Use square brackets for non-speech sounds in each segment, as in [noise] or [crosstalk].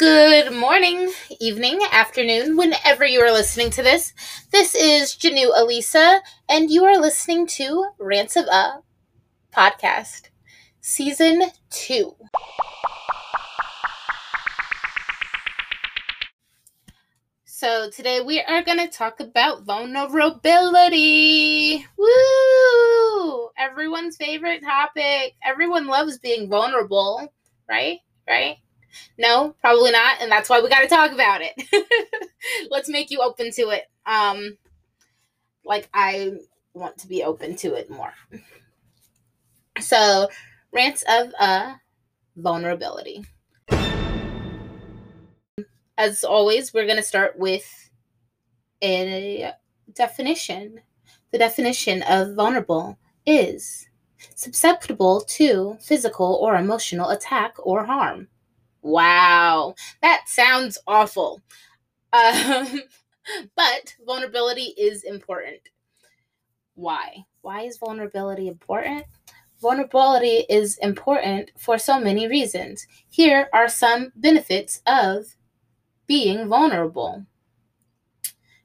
Good morning, evening, afternoon, whenever you are listening to this. This is Janu Elisa, and you are listening to Rants of A podcast, season two. So, today we are going to talk about vulnerability. Woo! Everyone's favorite topic. Everyone loves being vulnerable, right? Right? No, probably not, and that's why we got to talk about it. [laughs] Let's make you open to it. Um like I want to be open to it more. So, rants of uh vulnerability. As always, we're going to start with a definition. The definition of vulnerable is susceptible to physical or emotional attack or harm. Wow, that sounds awful. Um, [laughs] but vulnerability is important. Why? Why is vulnerability important? Vulnerability is important for so many reasons. Here are some benefits of being vulnerable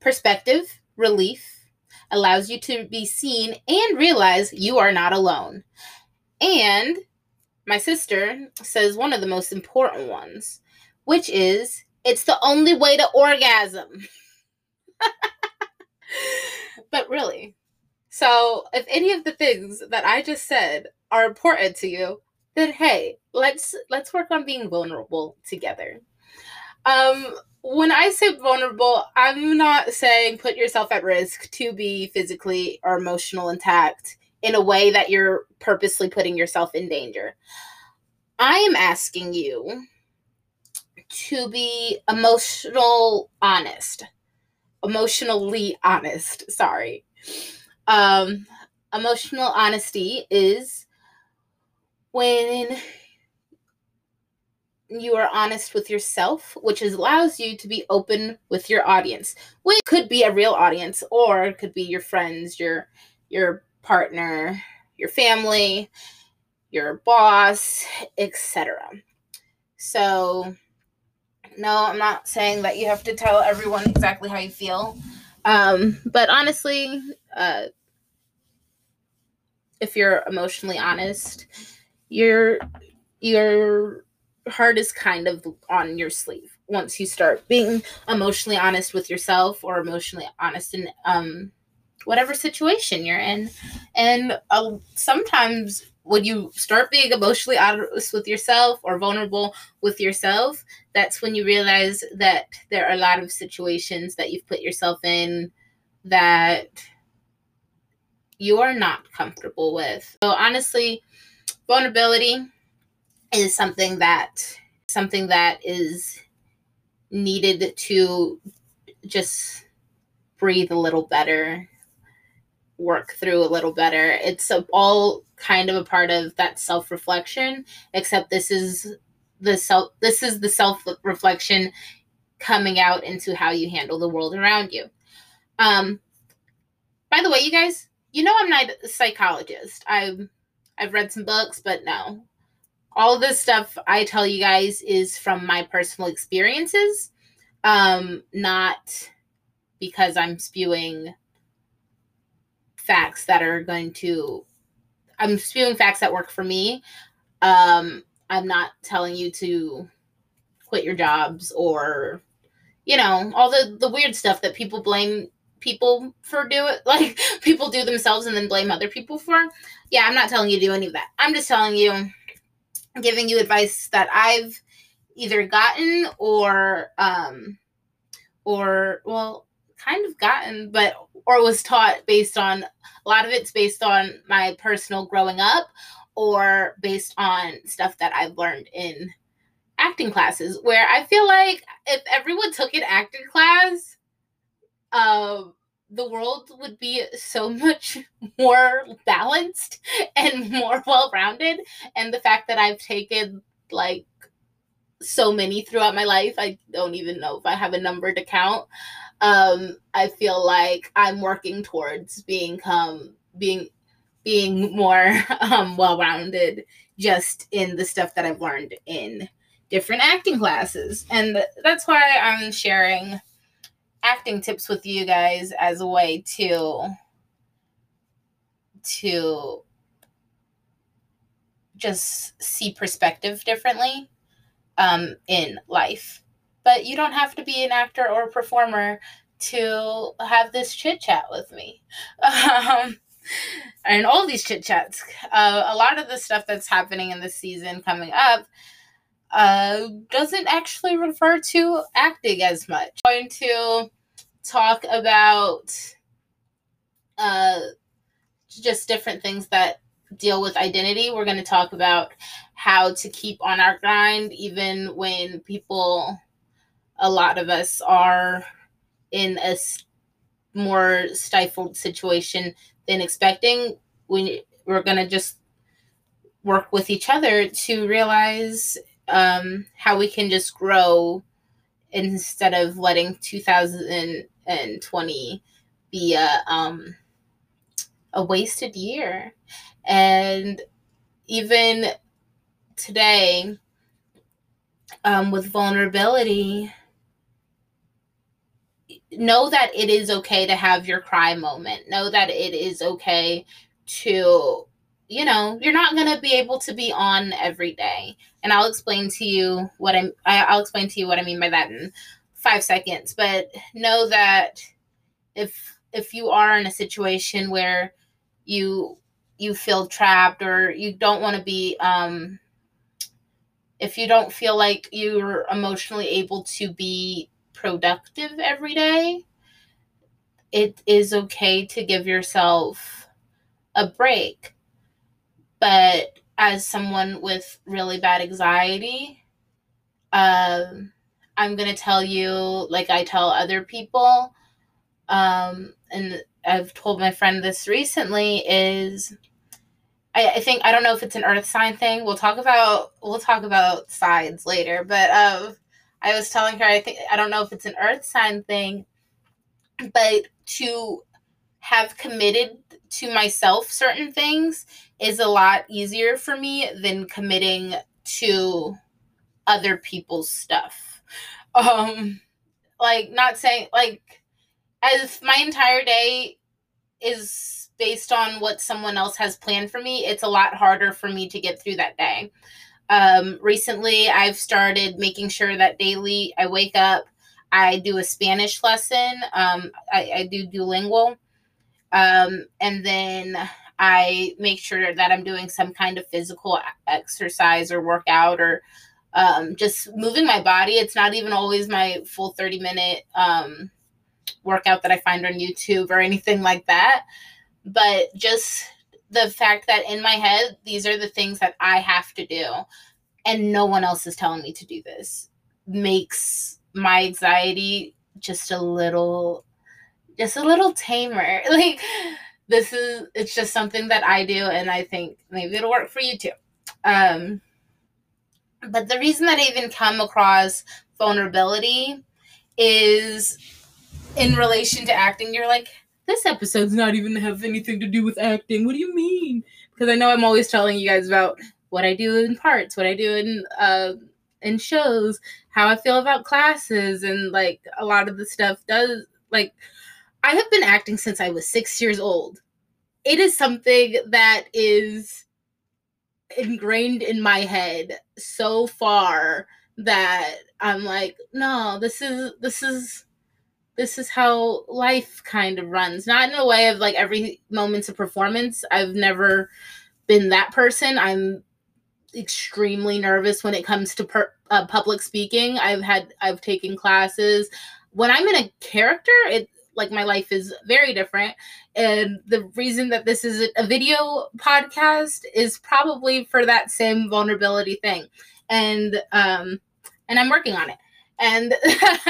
perspective, relief, allows you to be seen and realize you are not alone. And my sister says one of the most important ones, which is it's the only way to orgasm. [laughs] but really, so if any of the things that I just said are important to you, then hey, let's let's work on being vulnerable together. Um when I say vulnerable, I'm not saying put yourself at risk to be physically or emotional intact in a way that you're purposely putting yourself in danger. I am asking you to be emotional honest. Emotionally honest, sorry. Um emotional honesty is when you are honest with yourself, which allows you to be open with your audience. Which could be a real audience or it could be your friends, your your partner, your family, your boss, etc. So, no, I'm not saying that you have to tell everyone exactly how you feel. Um, but honestly, uh, if you're emotionally honest, your your heart is kind of on your sleeve once you start being emotionally honest with yourself or emotionally honest in um whatever situation you're in. And uh, sometimes when you start being emotionally honest with yourself or vulnerable with yourself, that's when you realize that there are a lot of situations that you've put yourself in that you are not comfortable with. So honestly, vulnerability is something that something that is needed to just breathe a little better work through a little better. It's a, all kind of a part of that self reflection, except this is the self this is the self reflection coming out into how you handle the world around you. Um by the way, you guys, you know I'm not a psychologist. I've I've read some books, but no. All this stuff I tell you guys is from my personal experiences, um, not because I'm spewing facts that are going to I'm spewing facts that work for me. Um, I'm not telling you to quit your jobs or you know all the the weird stuff that people blame people for do it [laughs] like people do themselves and then blame other people for yeah i'm not telling you to do any of that i'm just telling you giving you advice that i've either gotten or um or well kind of gotten but or was taught based on a lot of it's based on my personal growing up or based on stuff that I've learned in acting classes where I feel like if everyone took an acting class, um, the world would be so [laughs] much more balanced and more well rounded. And the fact that I've taken like so many throughout my life, I don't even know if I have a number to count um, I feel like I'm working towards being um, being being more [laughs] um, well rounded just in the stuff that I've learned in different acting classes. And that's why I'm sharing acting tips with you guys as a way to to just see perspective differently um, in life. But you don't have to be an actor or a performer to have this chit chat with me. [laughs] Um, and all these chit chats. Uh, a lot of the stuff that's happening in this season coming up uh, doesn't actually refer to acting as much. I'm going to talk about uh, just different things that deal with identity. We're going to talk about how to keep on our grind, even when people, a lot of us, are in a more stifled situation than expecting. We, we're going to just work with each other to realize um, how we can just grow instead of letting 2020 be a um, a wasted year. And even today, um, with vulnerability, know that it is okay to have your cry moment. Know that it is okay to, you know, you're not going to be able to be on every day. And I'll explain to you what I'm, I'll explain to you what I mean by that in five seconds. But know that if, if you are in a situation where you you feel trapped or you don't want to be um if you don't feel like you're emotionally able to be productive every day it is okay to give yourself a break but as someone with really bad anxiety um i'm going to tell you like i tell other people um and I've told my friend this recently is I, I, think I don't know if it's an earth sign thing. We'll talk about we'll talk about signs later, but um I was telling her I think I don't know if it's an earth sign thing, but to have committed to myself certain things is a lot easier for me than committing to other people's stuff. Um like not saying like as my entire day is based on what someone else has planned for me, it's a lot harder for me to get through that day. Um, recently, I've started making sure that daily I wake up, I do a Spanish lesson, um, I, I do Duolingo, um, and then I make sure that I'm doing some kind of physical exercise or workout or um, just moving my body. It's not even always my full 30 minute um, workout that I find on YouTube or [laughs] anything like that. But just the fact that in my head, these are the things that I have to do, and no one else is telling me to do this, makes my anxiety just a little, just a little tamer. [laughs] Like, this is, it's just something that I do, and I think maybe it'll work for you too. Um, but the reason that I even come across vulnerability is in relation to acting, you're like, this episode's not even have anything to do with acting. What do you mean? Because I know I'm always telling you guys about what I do in parts, what I do in uh in shows, how I feel about classes, and like a lot of the stuff does like I have been acting since I was six years old. It is something that is ingrained in my head so far that I'm like, no, this is this is this is how life kind of runs. Not in a way of like every moment's a performance. I've never been that person. I'm extremely nervous when it comes to per, uh, public speaking. I've had I've taken classes. When I'm in a character, it like my life is very different. And the reason that this is a video podcast is probably for that same vulnerability thing. And um and I'm working on it and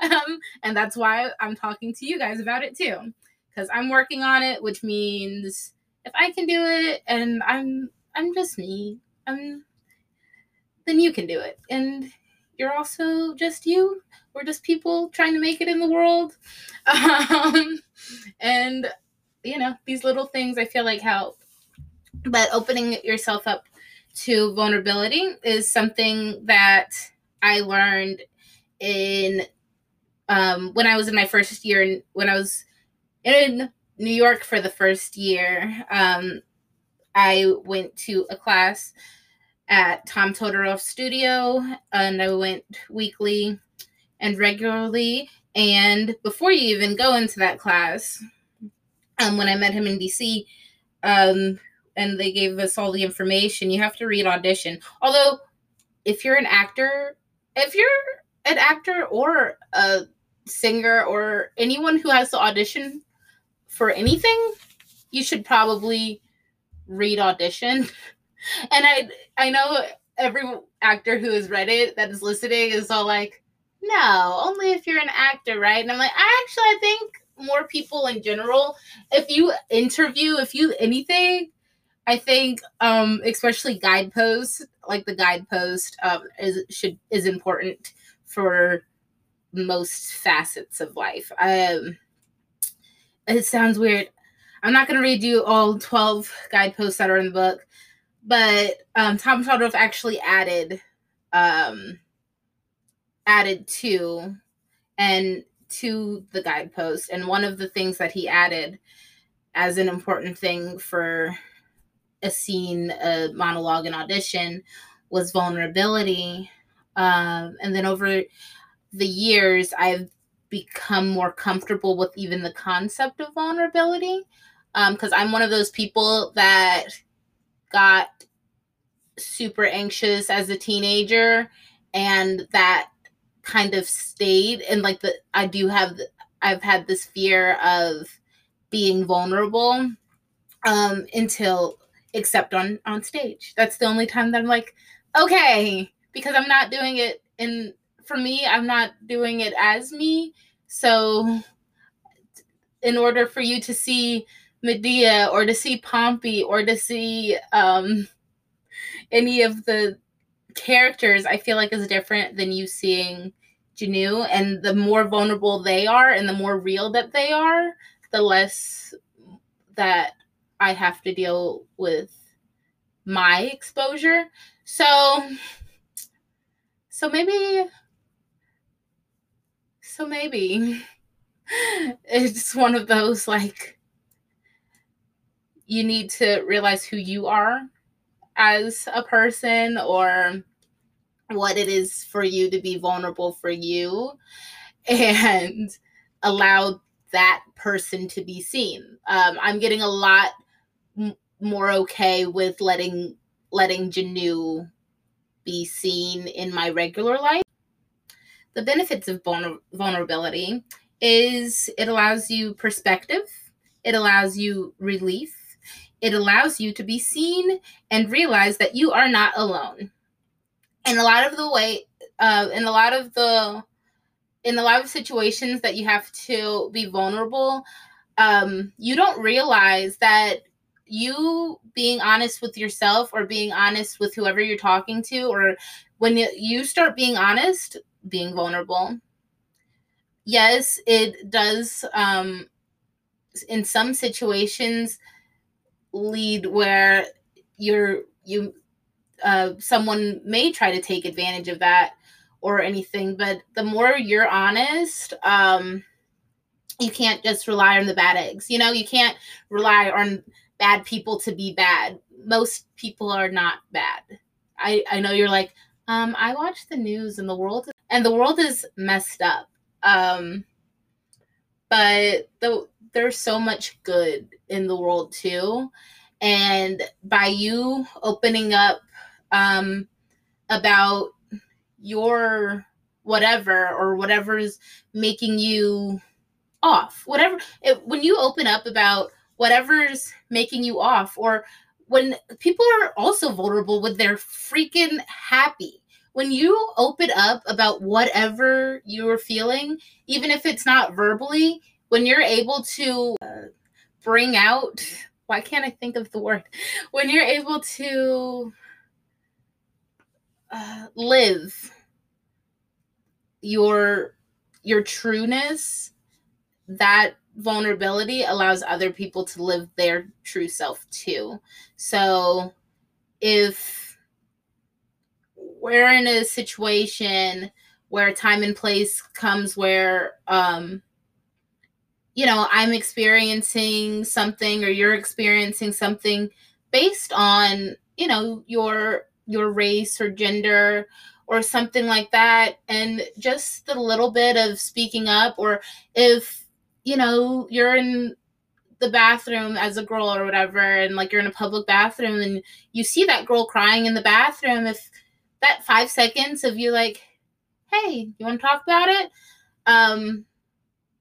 [laughs] and that's why I'm talking to you guys about it too. Because I'm working on it which means if I can do it and I'm I'm just me um then you can do it. And you're also just you. We're just people trying to make it in the world. [laughs] Um, and you know these little things I feel like help. But opening yourself up to vulnerability is something that I learned in um, when I was in my first year, when I was in New York for the first year, um, I went to a class at Tom Todoroff Studio, and I went weekly and regularly. And before you even go into that class, um, when I met him in DC, um, and they gave us all the information, you have to read audition. Although, if you're an actor, if you're an actor or a singer or anyone who has to audition for anything, you should probably read audition. [laughs] And I I know every actor who has read it that is listening is all like, no, only if you're an actor, right? And I'm like, I actually I think more people in general, if you interview, if you anything, I think um especially guideposts, like the guidepost um is should is important for most facets of life. Um it sounds weird. I'm not going to read you all 12 guideposts that are in the book, but um, Tom Todoroff actually added um, added two and to the guidepost. And one of the things that he added as an important thing for a scene, a monologue, an audition was vulnerability. Um, and then over the years, I've become more comfortable with even the concept of vulnerability Um, because um, I'm one of those people that got super anxious as a teenager and that kind of stayed and like the I do have I've had this fear of being vulnerable um until except on on stage. That's the only time that I'm like okay because I'm not doing it in for me, I'm not doing it as me. So, in order for you to see Medea or to see Pompey or to see um, any of the characters, I feel like is different than you seeing Janu. And the more vulnerable they are and the more real that they are, the less that I have to deal with my exposure. So, so maybe so maybe [laughs] it's one of those like you need to realize who you are as a person or what it is for you to be vulnerable for you and allow that person to be seen. Um, I'm getting a lot m- more okay with letting letting Janu be seen in my regular life the benefits of vulnerability is it allows you perspective, it allows you relief, it allows you to be seen and realize that you are not alone. In a lot of the way, uh, in a lot of the, in a lot of situations that you have to be vulnerable, um, you don't realize that you being honest with yourself or being honest with whoever you're talking to, or when you start being honest, being vulnerable. Yes, it does um in some situations lead where you're you uh someone may try to take advantage of that or anything, but the more you're honest, um you can't just rely on the bad eggs. You know, you can't rely on bad people to be bad. Most people are not bad. I I know you're like, um, I watch the news and the world and the world is messed up. Um, but the, there's so much good in the world too. And by you opening up um, about your whatever or whatever's making you off, whatever, it, when you open up about whatever's making you off, or when people are also vulnerable when they're freaking happy when you open up about whatever you're feeling, even if it's not verbally, when you're able to uh, bring out, why can't I think of the word? [laughs] When you're able to uh, live your your trueness, that vulnerability allows other people to live their true self too. So if we're in a situation where time and place comes where um you know i'm experiencing something or you're experiencing something based on you know your your race or gender or something like that and just the little bit of speaking up or if you know you're in the bathroom as a girl or whatever and like you're in a public bathroom and you see that girl crying in the bathroom if that 5 seconds of you like hey you want to talk about it? Um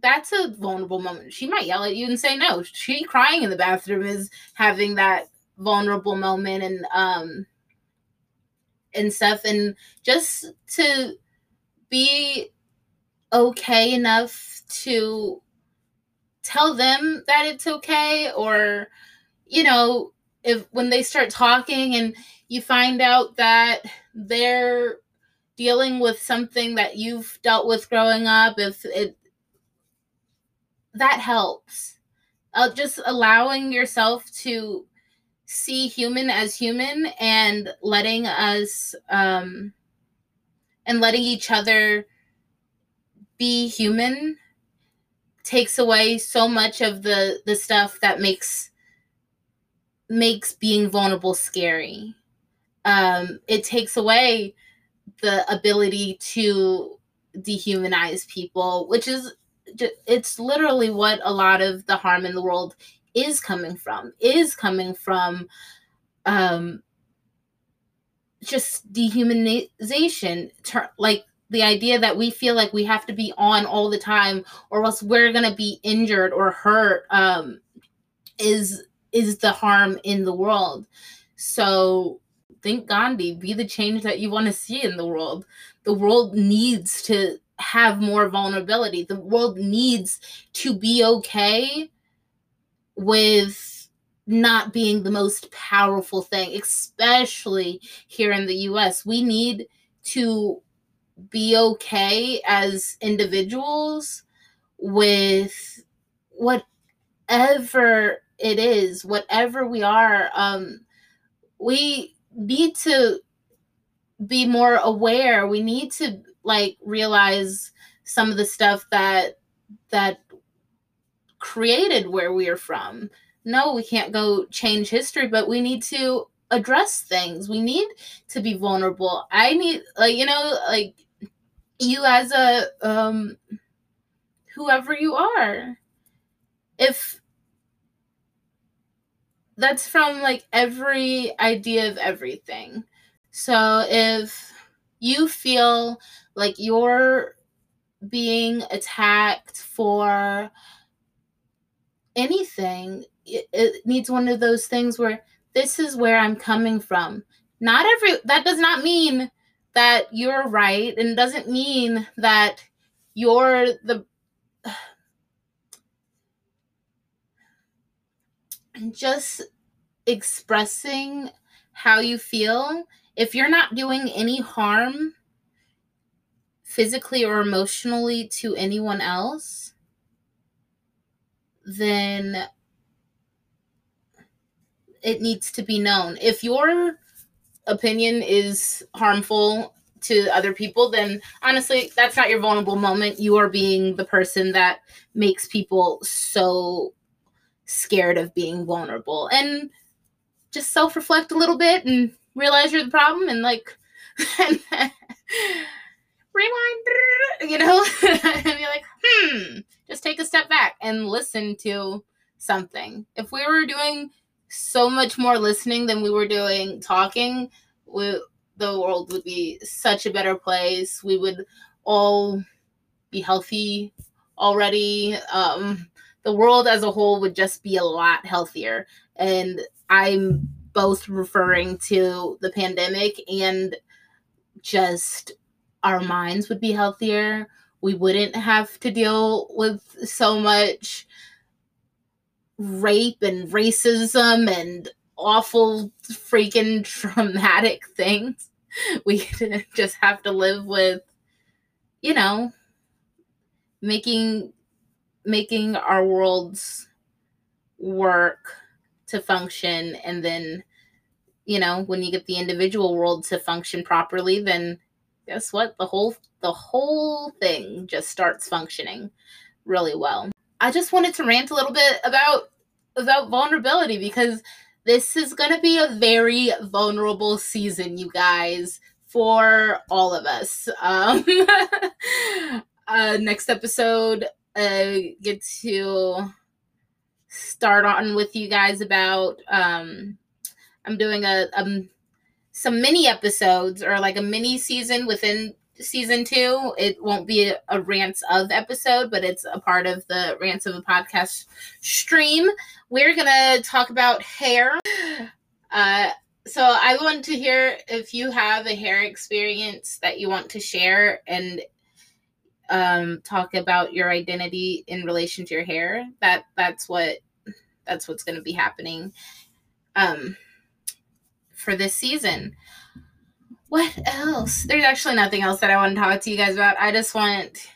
that's a vulnerable moment. She might yell at you and say no. She crying in the bathroom is having that vulnerable moment and um and stuff and just to be okay enough to tell them that it's okay or you know if when they start talking and you find out that they're dealing with something that you've dealt with growing up if it that helps. Uh, just allowing yourself to see human as human and letting us um and letting each other be human takes away so much of the the stuff that makes makes being vulnerable scary. Um it takes away the ability to dehumanize people which is it's literally what a lot of the harm in the world is coming from is coming from um just dehumanization like the idea that we feel like we have to be on all the time or else we're going to be injured or hurt um is is the harm in the world. So think gandhi be the change that you want to see in the world. The world needs to have more vulnerability. The world needs to be okay with not being the most powerful thing, especially here in the US. We need to be okay as individuals with whatever it is, whatever we are. Um, we need to be more aware. We need to like realize some of the stuff that that created where we are from. No, we can't go change history, but we need to address things. We need to be vulnerable. I need like you know like you as a um whoever you are. If that's from like every idea of everything. So if you feel like you're being attacked for anything, it, it needs one of those things where this is where I'm coming from. Not every that does not mean that you're right and doesn't mean that you're the [sighs] just expressing how you feel if you're not doing any harm physically or emotionally to anyone else then it needs to be known. If your opinion is harmful to other people, then honestly, that's not your vulnerable moment. You are being the person that makes people so scared of being vulnerable. And just self reflect a little bit and realize you're the problem and like [laughs] rewind, you know, [laughs] and be like, hmm, just take a step back and listen to something. If we were doing so much more listening than we were doing talking, we, the world would be such a better place. We would all be healthy already. Um, the world as a whole would just be a lot healthier. And I'm both referring to the pandemic and just our minds would be healthier. We wouldn't have to deal with so much rape and racism and awful freaking [laughs] traumatic things. [laughs] We [laughs] just have to live with, you know, making making our worlds work to function and then you know, when you get the individual world to function properly, then guess what? The whole the whole thing just starts functioning really well. I just wanted to rant a little bit about about vulnerability because this is going to be a very vulnerable season, you guys, for all of us. Um, [laughs] uh, next episode, uh, get to start on with you guys about. Um, I'm doing a um, some mini episodes or like a mini season within season two. It won't be a, a rants of episode, but it's a part of the rants of a podcast stream. We're gonna talk about hair. Uh, so I want to hear if you have a hair experience that you want to share and um, talk about your identity in relation to your hair. That that's what that's what's going to be happening um, for this season. What else? There's actually nothing else that I want to talk to you guys about. I just want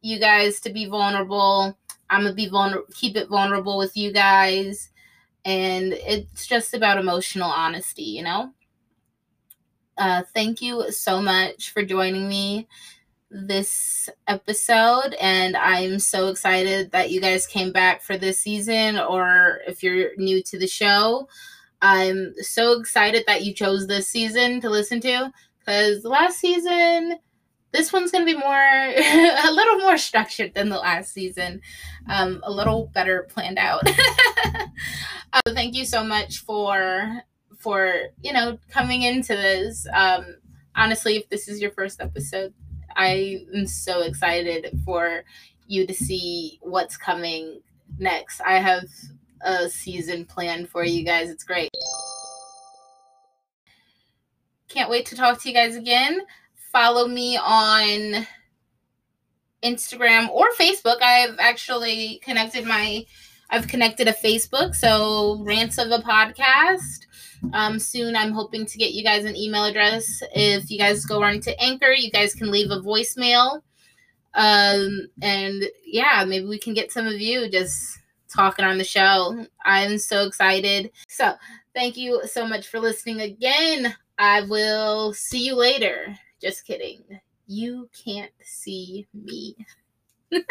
you guys to be vulnerable. I'm gonna be vulnerable, keep it vulnerable with you guys, and it's just about emotional honesty, you know. Uh, thank you so much for joining me this episode and i'm so excited that you guys came back for this season or if you're new to the show i'm so excited that you chose this season to listen to because last season this one's going to be more [laughs] a little more structured than the last season. Um, a little better planned out. Uh, [laughs] thank you so much for for you know coming into this. Um, honestly if this is your first episode I am so excited for you to see what's coming next. I have a season planned for you guys. It's great. Can't wait to talk to you guys again. Follow me on Instagram or Facebook. I've actually connected my I've connected a Facebook, so Rants of a Podcast. Um, soon, I'm hoping to get you guys an email address. If you guys go on to Anchor, you guys can leave a voicemail. Um, and yeah, maybe we can get some of you just talking on the show. I'm so excited. So, thank you so much for listening again. I will see you later. Just kidding. You can't see me. [laughs]